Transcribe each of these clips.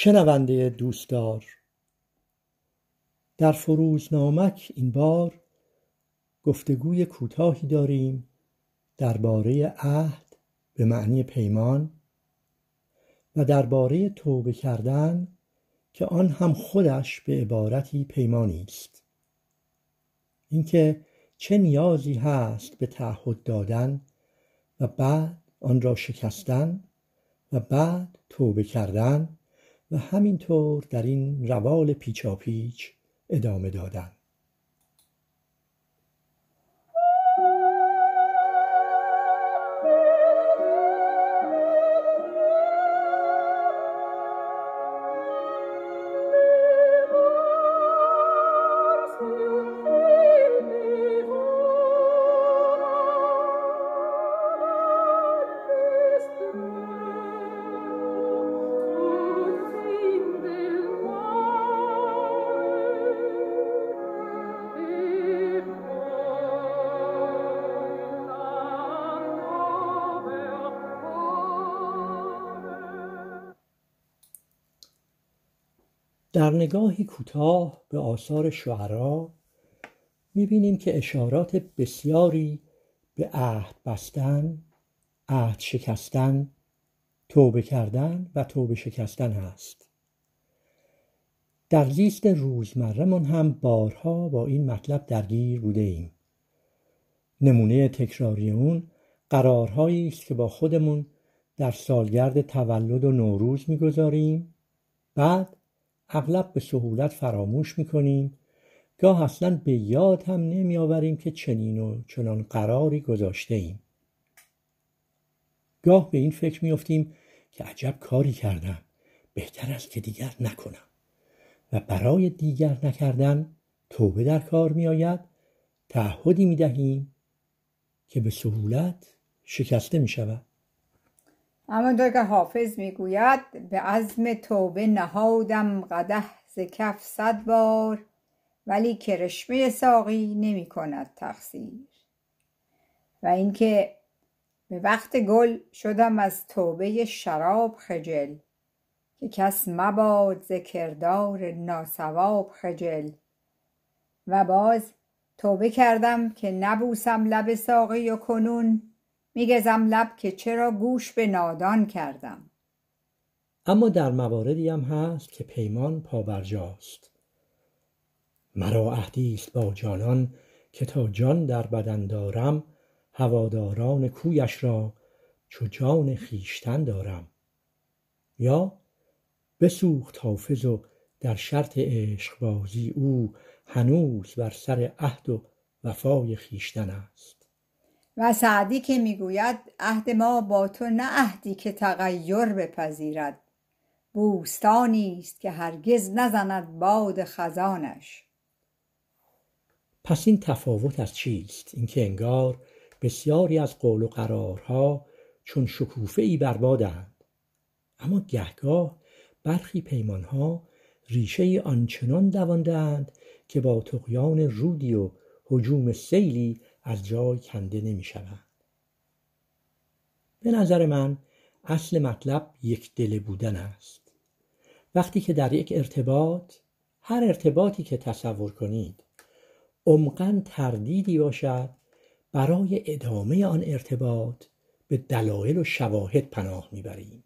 شنونده دوستدار. در فروزنامک این بار گفتگوی کوتاهی داریم درباره عهد به معنی پیمان و درباره توبه کردن که آن هم خودش به عبارتی پیمانی است. اینکه چه نیازی هست به تعهد دادن و بعد آن را شکستن و بعد توبه کردن و همینطور در این روال پیچاپیچ ادامه دادن. در نگاهی کوتاه به آثار شعرا می‌بینیم که اشارات بسیاری به عهد بستن، عهد شکستن، توبه کردن و توبه شکستن هست. در زیست روزمرهمان هم بارها با این مطلب درگیر بوده ایم. نمونه تکراری اون قرارهایی است که با خودمون در سالگرد تولد و نوروز می‌گذاریم بعد اغلب به سهولت فراموش می‌کنیم. گاه اصلا به یاد هم نمیآوریم که چنین و چنان قراری گذاشته ایم گاه به این فکر میافتیم که عجب کاری کردم. بهتر است که دیگر نکنم. و برای دیگر نکردن توبه در کار میآید. تعهدی می‌دهیم که به سهولت شکسته می شود همانطور که حافظ می‌گوید به عزم توبه نهادم قده ز کف صد بار ولی کرشمه ساقی نمی کند تقصیر. و اینکه به وقت گل شدم از توبه شراب خجل که کس مباد ز کردار ناسواب خجل. و باز توبه کردم که نبوسم لب ساقی و کنون میگزم لب که چرا گوش به نادان کردم. اما در مواردی هم هست که پیمان پابرجاست. مرا عهدی است با جانان که تا جان در بدن دارم هواداران کویش را چو جان خویشتن دارم. یا بسوخت حافظ و در شرط عشق بازی او هنوز بر سر عهد و وفای خویشتن است. و سعدی که می‌گوید عهد ما با تو نه عهدی که تغیر بپذیرد. بوستانی است که هرگز نزند باد خزانش. پس این تفاوت از چیست؟ اینکه انگار بسیاری از قول و قرارها چون شکوفه ای بربادند اما گهگاه برخی پیمانها ریشه آنچنان دواندهاند که با تقیان رودی و هجوم سیلی از جای کنده نمی شود. به نظر من اصل مطلب یک دل بودن است. وقتی که در یک ارتباط هر ارتباطی که تصور کنید عمقا تردیدی باشد برای ادامه آن ارتباط به دلایل و شواهد پناه می‌بریم.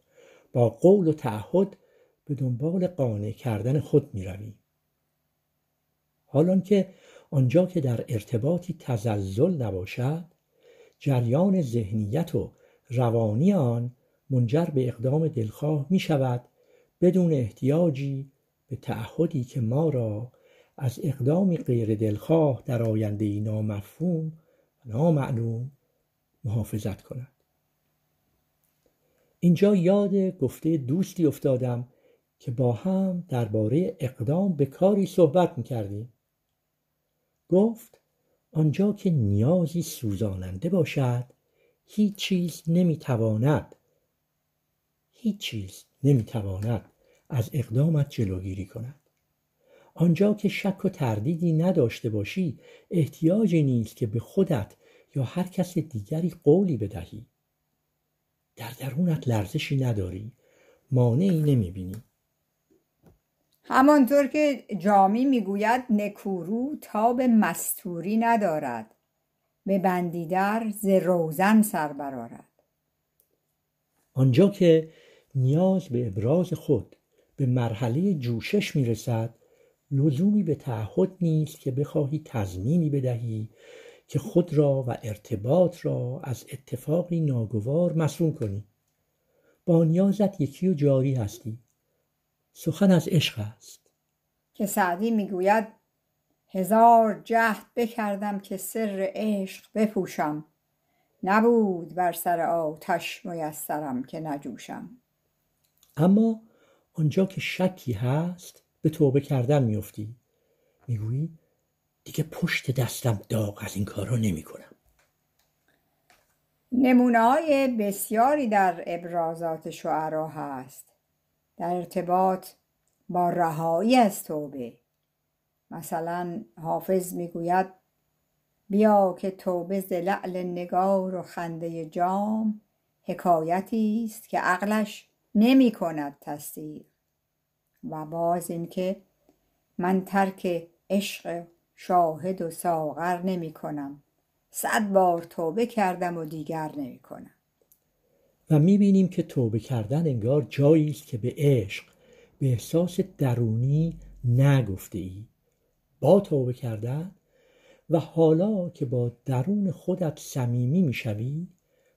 با قول و تعهد به دنبال قانع کردن خود می‌رویم. حالان که آنجا که در ارتباطی تزلزل نباشد جریان ذهنیت و روانی آن منجر به اقدام دلخواه می شود بدون احتیاجی به تعهدی که ما را از اقدامی غیر دلخواه در آینده ای نامفهوم و نامعلوم محافظت کند. اینجا یاد گفته دوستی افتادم که با هم درباره اقدام به کاری صحبت می کردیم گفت آنجا که نیازی سوزاننده باشد هیچ چیز نمی‌تواند هیچ چیز نمی‌تواند از اقدامت جلوگیری کند. آنجا که شک و تردیدی نداشته باشی احتیاجی نیست که به خودت یا هر کس دیگری قولی بدهی. در درونت لرزشی نداری مانعی نمی‌بینی. همانطور که جامی می‌گوید نکورو تاب مستوری ندارد. به بندیدر ز روزن سر برارد آنجا که نیاز به ابراز خود به مرحله جوشش می‌رسد لزومی به تعهد نیست که بخواهی تضمینی بدهی که خود را و ارتباط را از اتفاقی ناگوار مسئول کنی. با نیازت یکی و جاری هستی. سخن از عشق است. که سعدی می‌گوید هزار جهد بکردم که سر عشق بپوشم. نبود بر سر آتش میسرم که نجوشم. اما آنجا که شکی هست به توبه کردن میفتی می‌گویی دیگه پشت دستم داغ از این کارا نمی کنم نمونه‌های بسیاری در ابرازات شعرا هست. در ارتباط با رهایی از توبه. مثلا حافظ می‌گوید بیا که توبه ز لعل نگار و خنده جام حکایتی است که عقلش نمی کند تصدیق. و باز اینکه من ترک عشق شاهد و ساغر نمی کنم صد بار توبه کردم و دیگر نمی کنم و می‌بینیم که توبه کردن انگار جایی است که به عشق به احساس درونی نگفته ای. با توبه کردن و حالا که با درون خودت صمیمی می‌شوی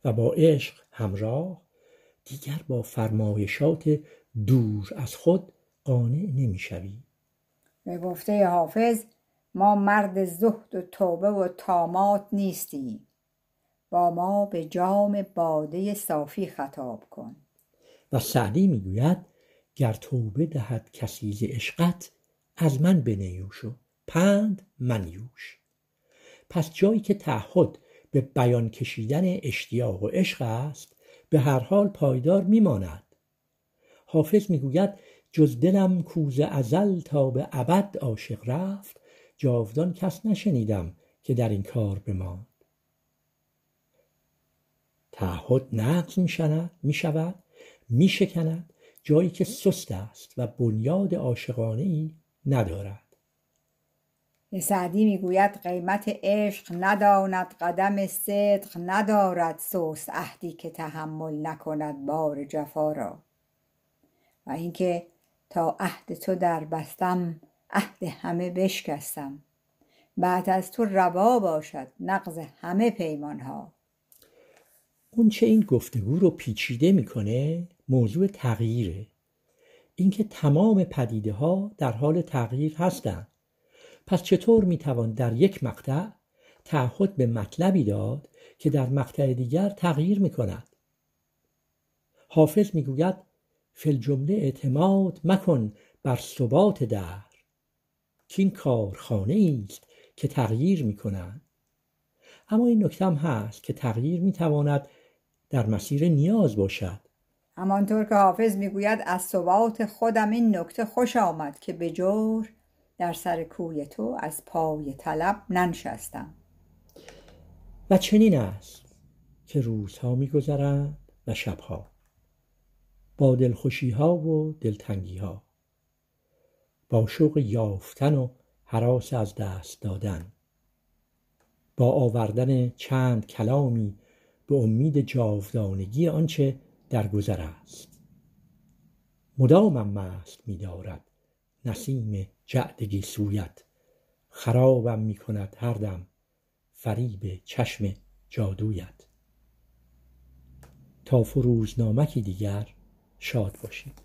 و با عشق همراه دیگر با فرمایشات دور از خود قانع نمی‌شوی. به گفته حافظ ما مرد زهد و توبه و تامات نیستیم. ما به جام باده صافی خطاب کن. و سعدی می‌گوید گر توبه دهد کسی ز عشقت از من بنیوش و پند من یوش پس جایی که تعهد به بیان کشیدن اشتیاق و عشق است به هر حال پایدار میماند. حافظ می‌گوید جز دلم کوز ازل تا به ابد عاشق رفت جاودان کس نشنیدم که در این کار بماند. تعهد نقض می‌شود می‌شود میشکند. جایی که سست است و بنیاد عاشقانه ای ندارد سعدی می‌گوید قیمت عشق نداند قدم صدق ندارد سست عهدی که تحمل نکند بار جفا را. و اینکه تا عهد تو در بستم عهد همه بشکستم. بعد از تو روا باشد نقض همه پیمان ها اون چه این گفتگو رو پیچیده می‌کنه موضوع تغییره. اینکه تمام پدیده ها در حال تغییر هستند پس چطور می‌توان در یک مقطع تعهد به مطلبی داد که در مقطع دیگر تغییر می‌کند؟ حافظ می‌گوید فی الجمله اعتماد مکن بر ثبات در که این کارخانه است که تغییر می‌کنند اما این نکته هست که تغییر می‌تواند در مسیر نیاز باشد. همانطور که حافظ می‌گوید از ثبات خودم این نکته خوش آمد که به جور در سر کوی تو از پای طلب ننشستم. و چنین است که روزها میگذرند و شبها با دلخوشی ها و دلتنگی ها با شوق یافتن و حراس از دست دادن با آوردن چند کلامی به امید جاودانگی آنچه در گذر است. مدامم مست می‌دارد. نسیم جعد سویت. خرابم می کند هر دم. فریب چشم جادویت. تا فروزنامکی دیگر شاد باشید.